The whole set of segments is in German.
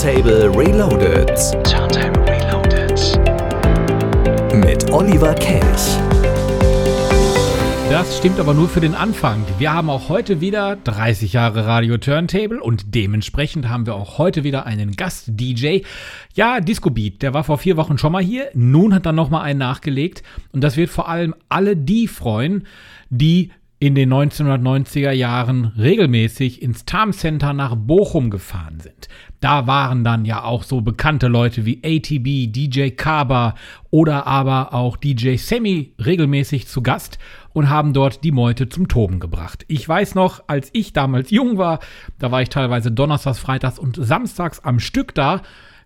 Turntable Reloaded. Turntable Reloaded. Mit Oliver Kelch. Das stimmt aber nur für den Anfang. Wir haben auch heute wieder 30 Jahre Radio Turntable und dementsprechend haben wir auch heute wieder einen Gast-DJ. Ja, Disco Beat, der war vor vier Wochen schon mal hier. Nun hat er nochmal einen nachgelegt und das wird vor allem alle die freuen, die in den 1990er Jahren regelmäßig ins Tarm Center nach Bochum gefahren sind. Da waren dann ja auch so bekannte Leute wie ATB, DJ Kaba oder aber auch DJ Sammy regelmäßig zu Gast und haben dort die Meute zum Toben gebracht. Ich weiß noch, als ich damals jung war, da war ich teilweise donnerstags, freitags und samstags am Stück da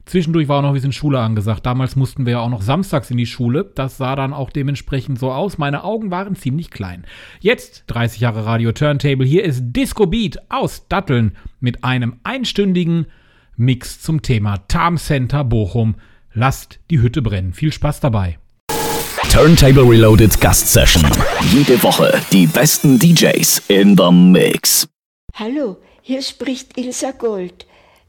Zwischendurch war auch noch ein bisschen Schule angesagt. Damals mussten wir ja auch noch samstags in die Schule. Das sah dann auch dementsprechend so aus. Meine Augen waren ziemlich klein. Jetzt 30 Jahre Radio Turntable. Hier ist Disco Beat aus Datteln mit einem einstündigen Mix zum Thema Tarm Center Bochum. Lasst die Hütte brennen. Viel Spaß dabei. Turntable Reloaded Gast Session. Jede Woche die besten DJs in the Mix. Hallo, hier spricht Ilsa Gold.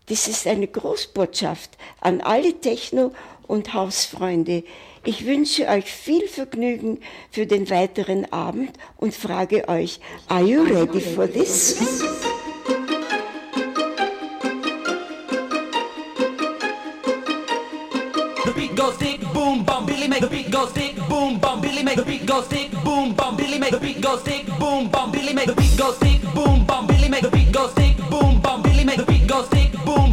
Das ist eine Großbotschaft an alle Techno- und Hausfreunde. Ich wünsche euch viel Vergnügen für den weiteren Abend und frage euch, are you ready for this? The beat goes stick, boom, bum, Billy make the beat go stick, boom, bum, Billy make the beat go stick, boom, bum, Billy make the beat go stick, boom, bum, Billy make the beat go stick, boom, bum, Billy make the beat go stick, boom, bum, your thick boom.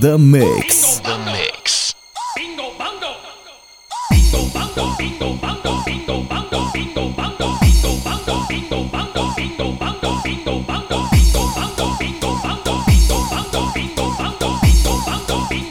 The mix. Bingo. Bingo. Bingo. Bingo. Bingo. Bingo. Bingo. Bingo. Bingo. Bingo. Bingo. Bingo. Bingo. Bingo. Bingo.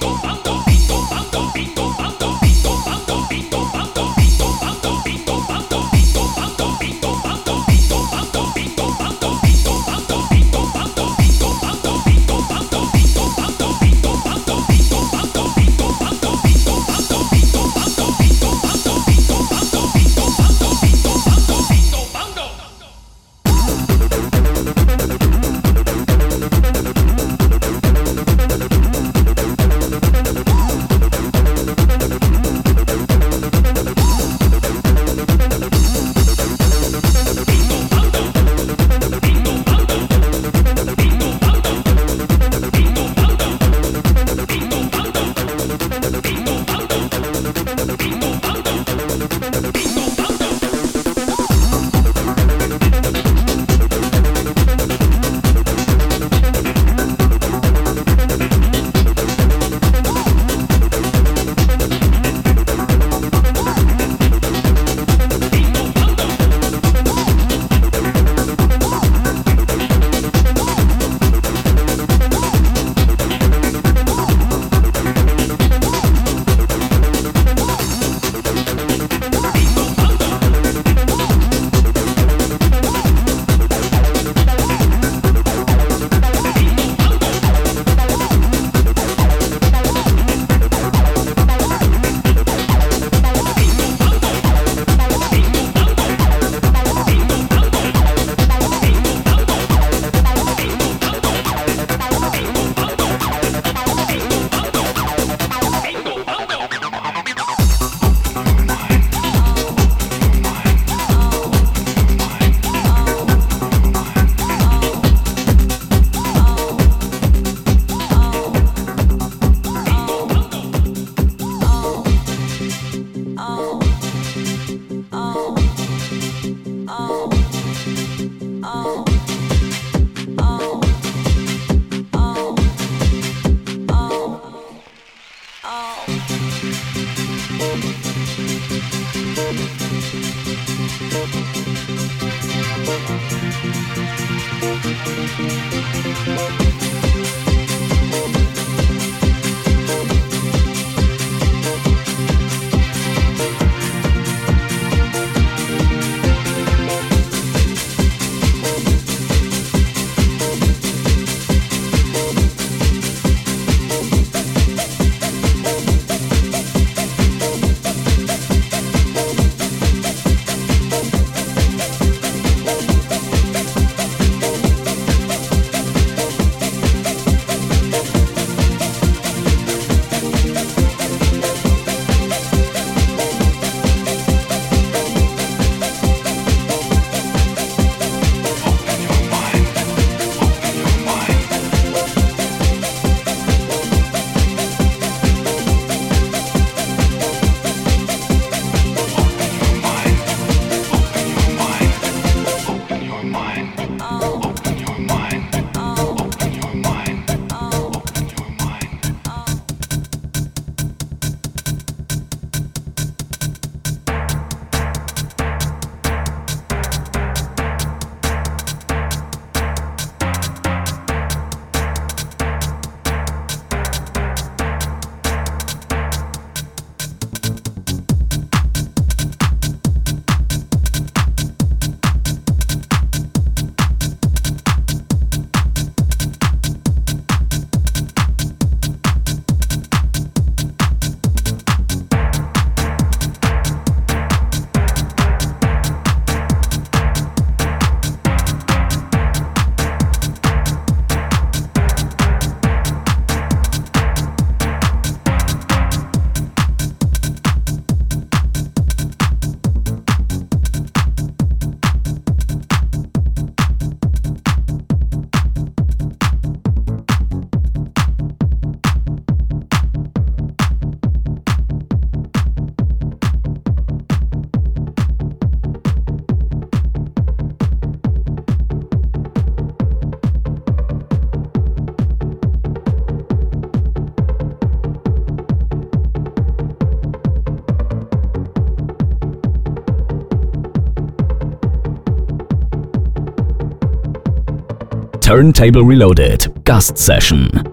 Turntable Reloaded Gast Session.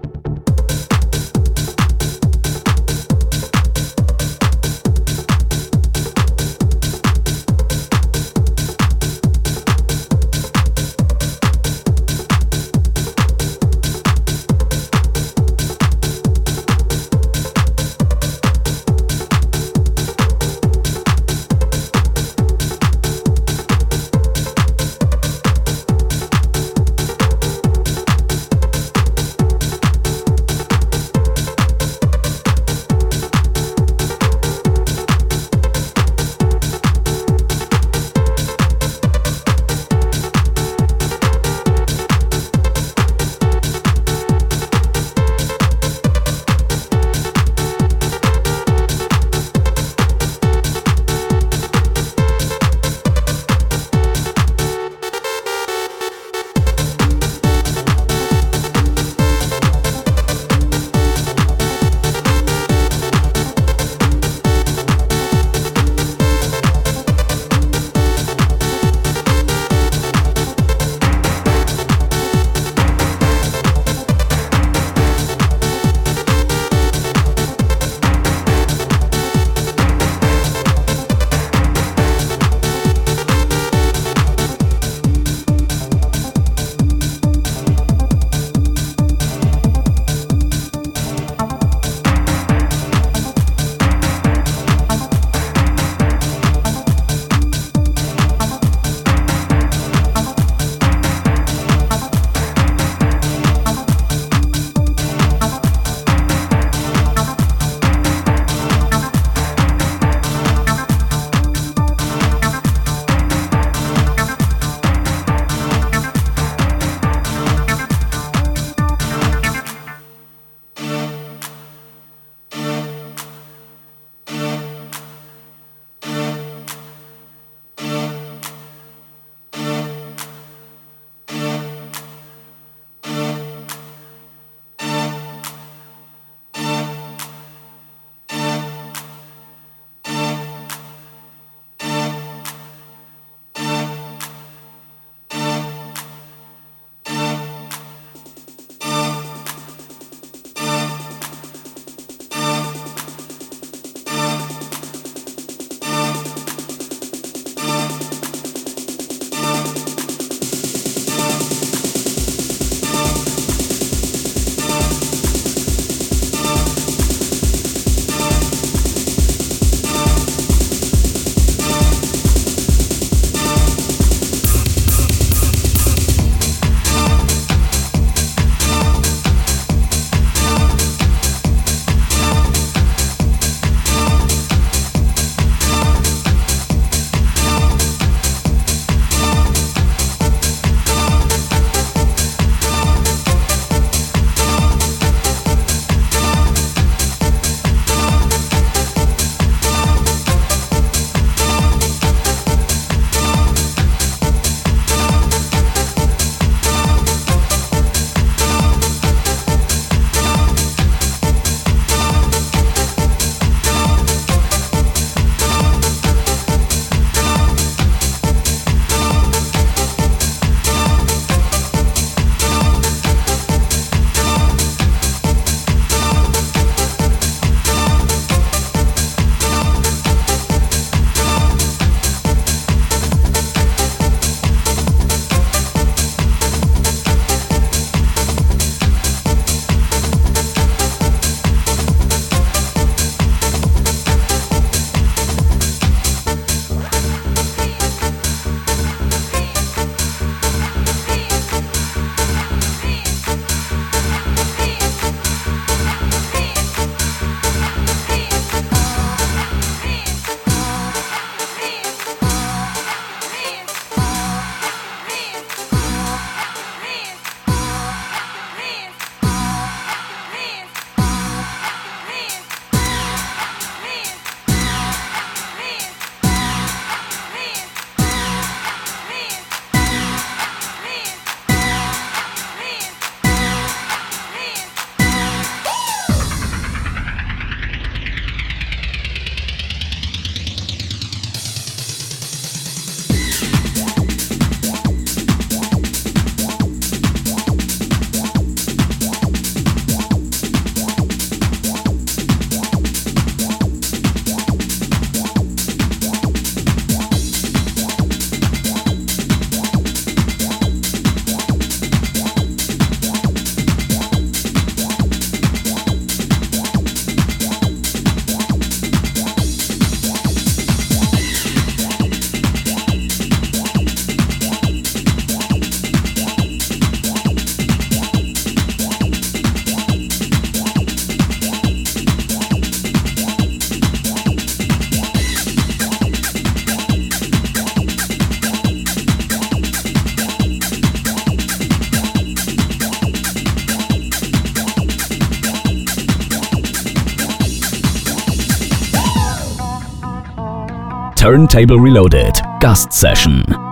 Turntable Reloaded Gast Session.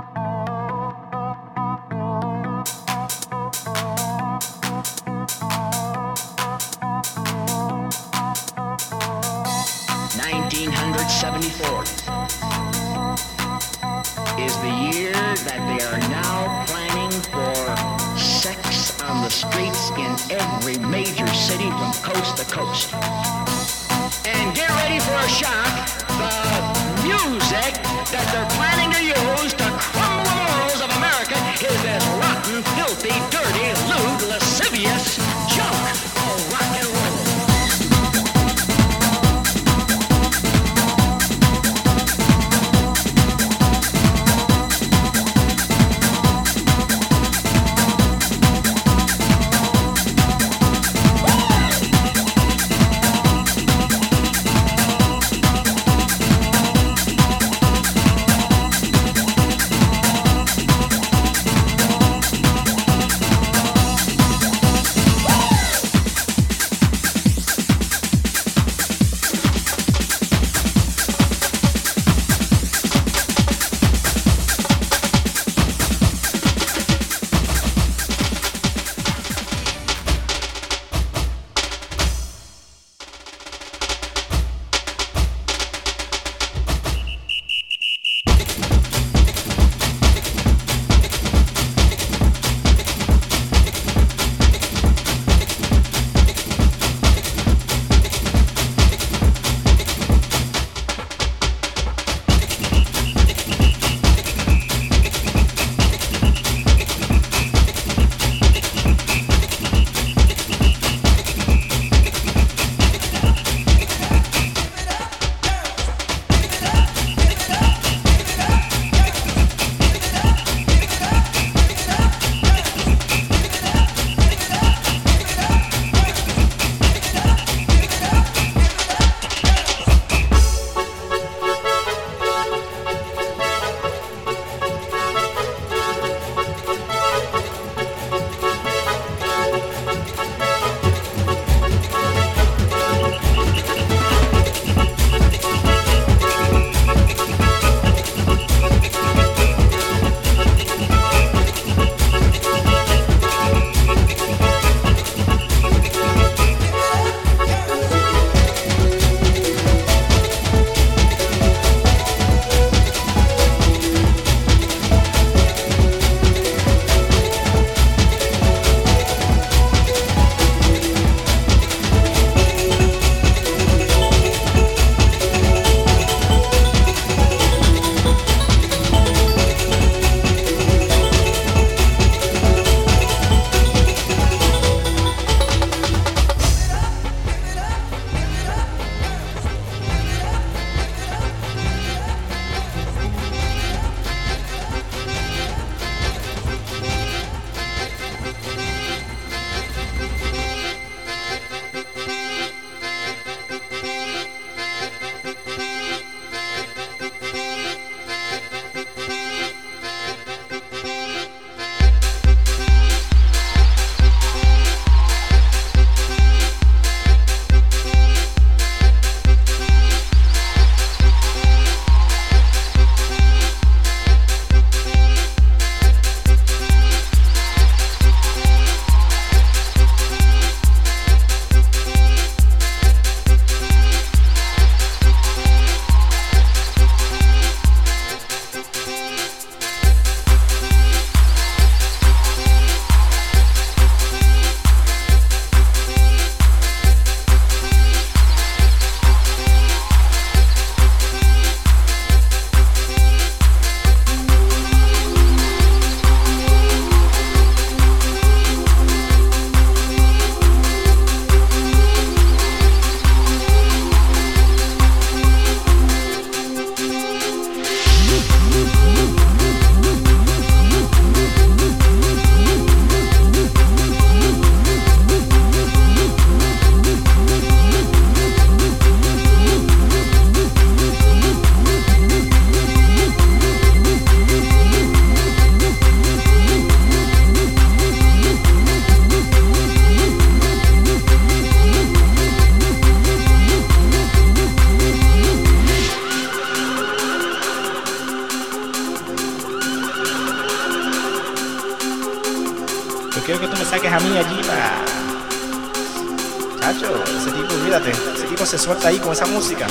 eso está ahí con esa música.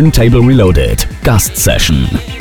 Turntable Reloaded Gast Session.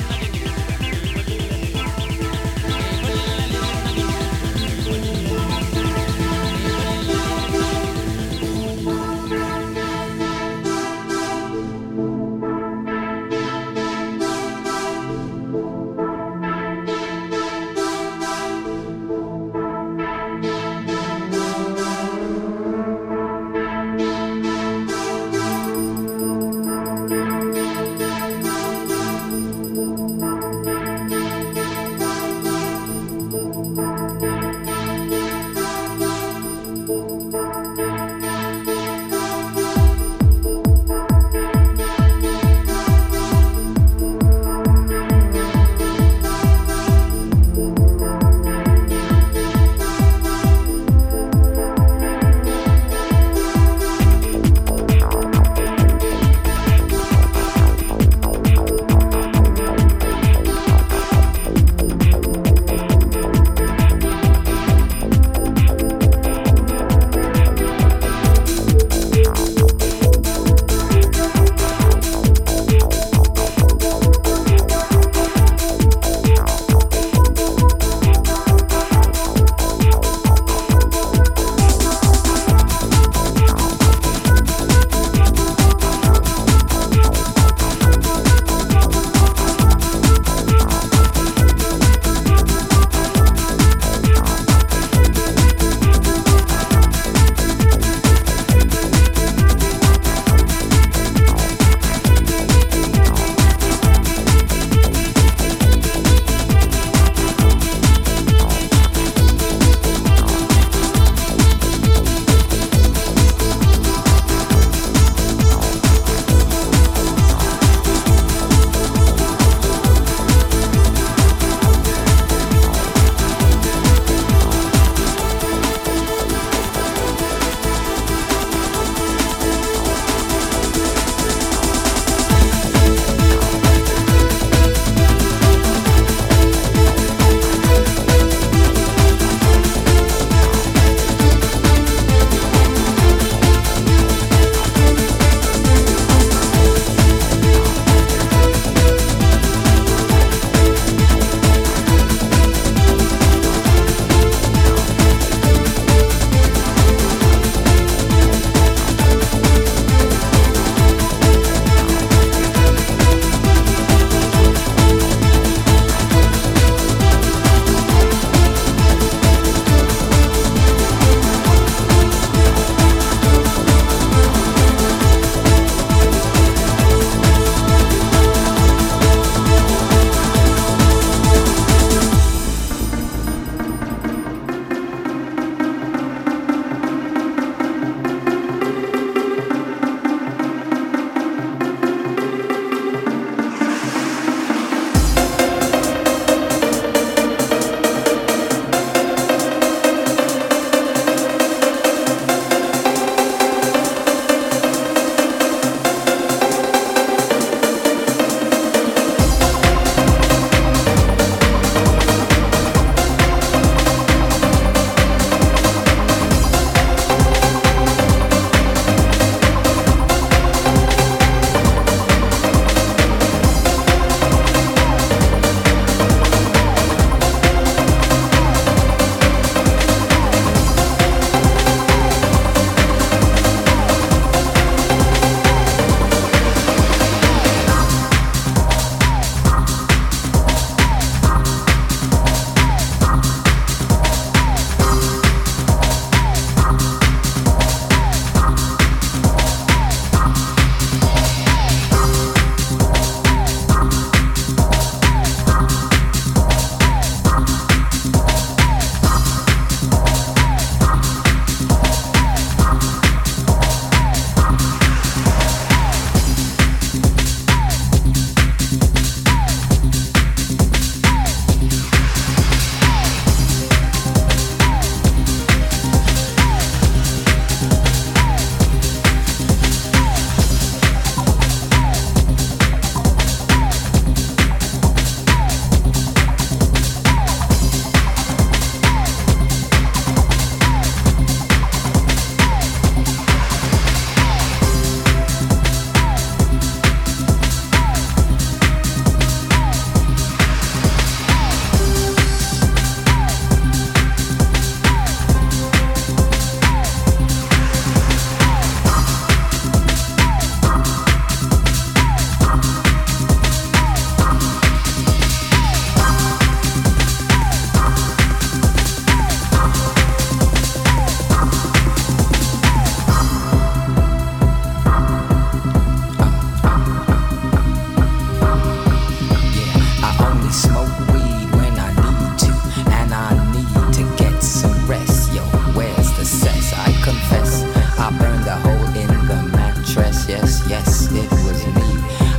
I burned a hole in the mattress. Yes, yes, it was me.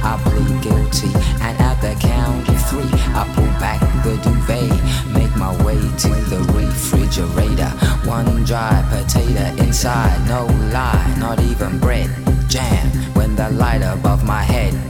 I plead guilty, and at the count of three, I pull back the duvet, make my way to the refrigerator. One dry potato inside, no lie, not even bread, jam. When the light above my head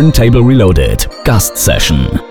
Turntable Reloaded Gast Session.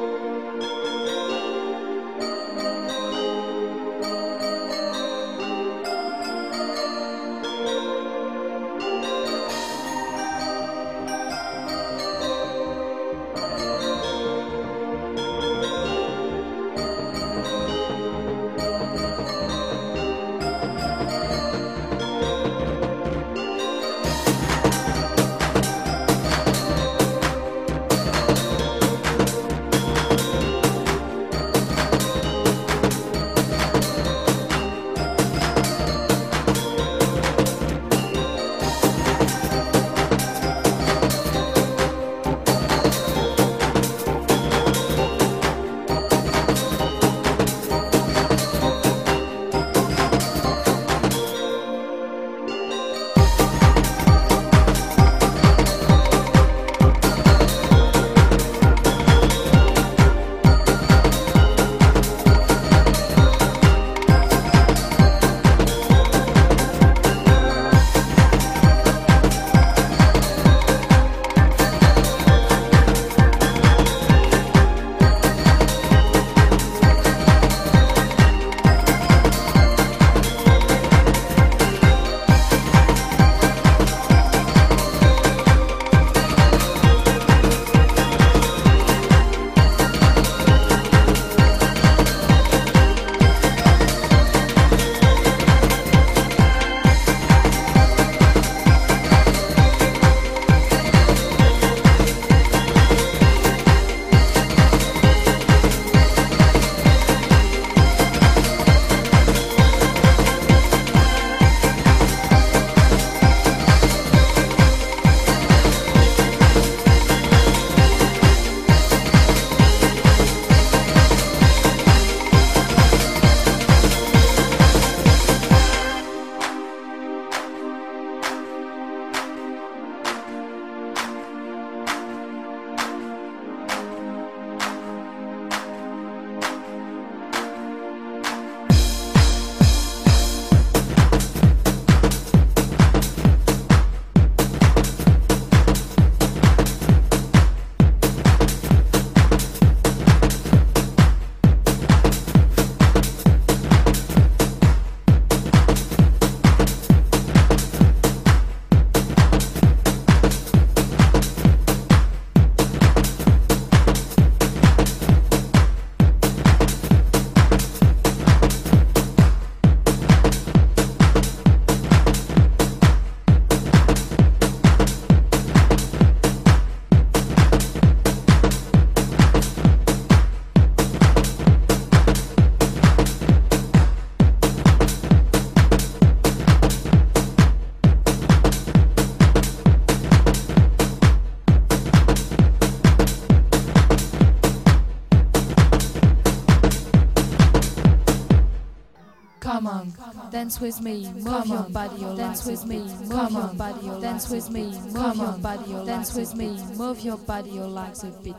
Dance with me, move your body, your dance with me, move your body, your dance with me, move your body, your dance with me, move your body, your legs a bit.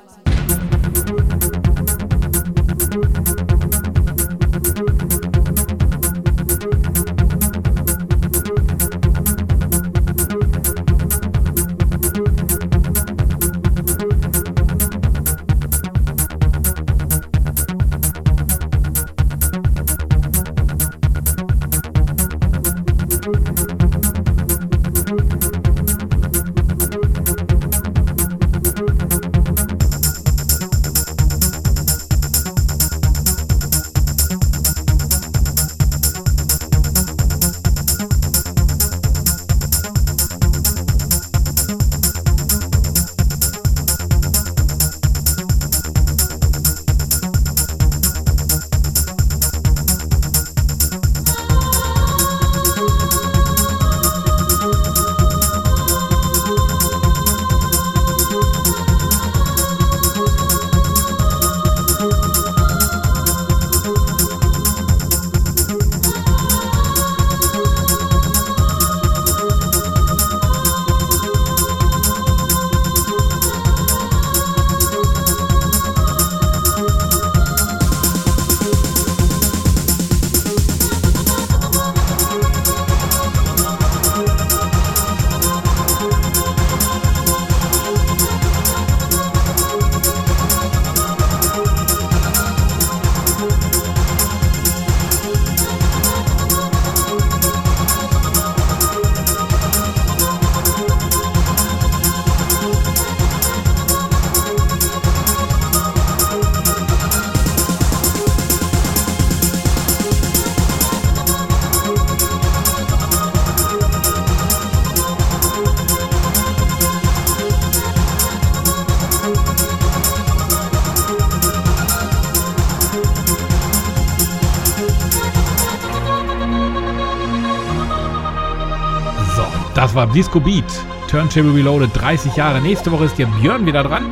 War Disco Beat. Turntable Reloaded 30 Jahre. Nächste Woche ist der Björn wieder dran.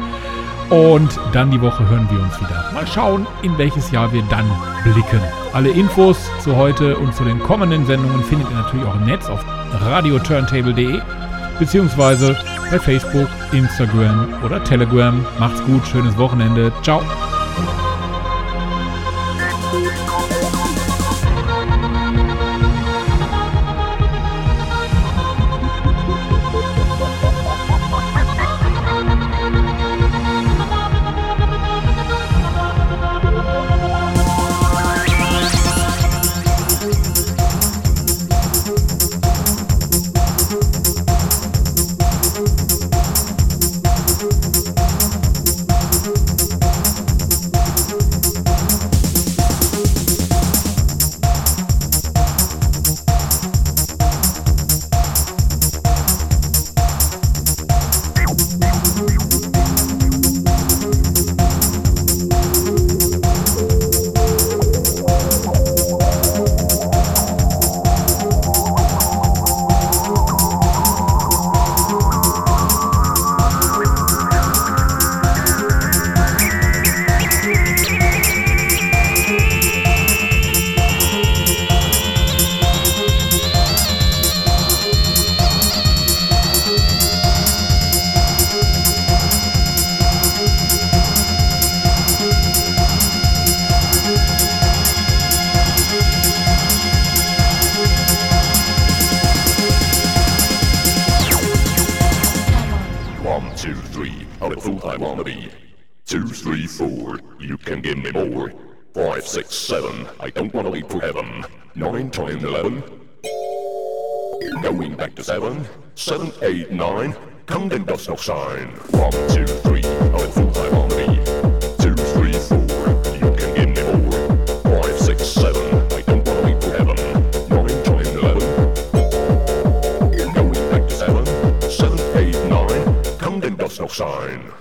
Und dann die Woche hören wir uns wieder. Mal schauen, in welches Jahr wir dann blicken. Alle Infos zu heute und zu den kommenden Sendungen findet ihr natürlich auch im Netz auf radioturntable.de beziehungsweise bei Facebook, Instagram oder Telegram. Macht's gut, schönes Wochenende. Ciao. Sign. One, two, three, I'm a fool I wanna be. Two, three, four, you can give me more. Five, six, seven, I don't wanna leave for heaven. Nine, ten, eleven. Going back to seven, seven, eight, nine, come then does no sign.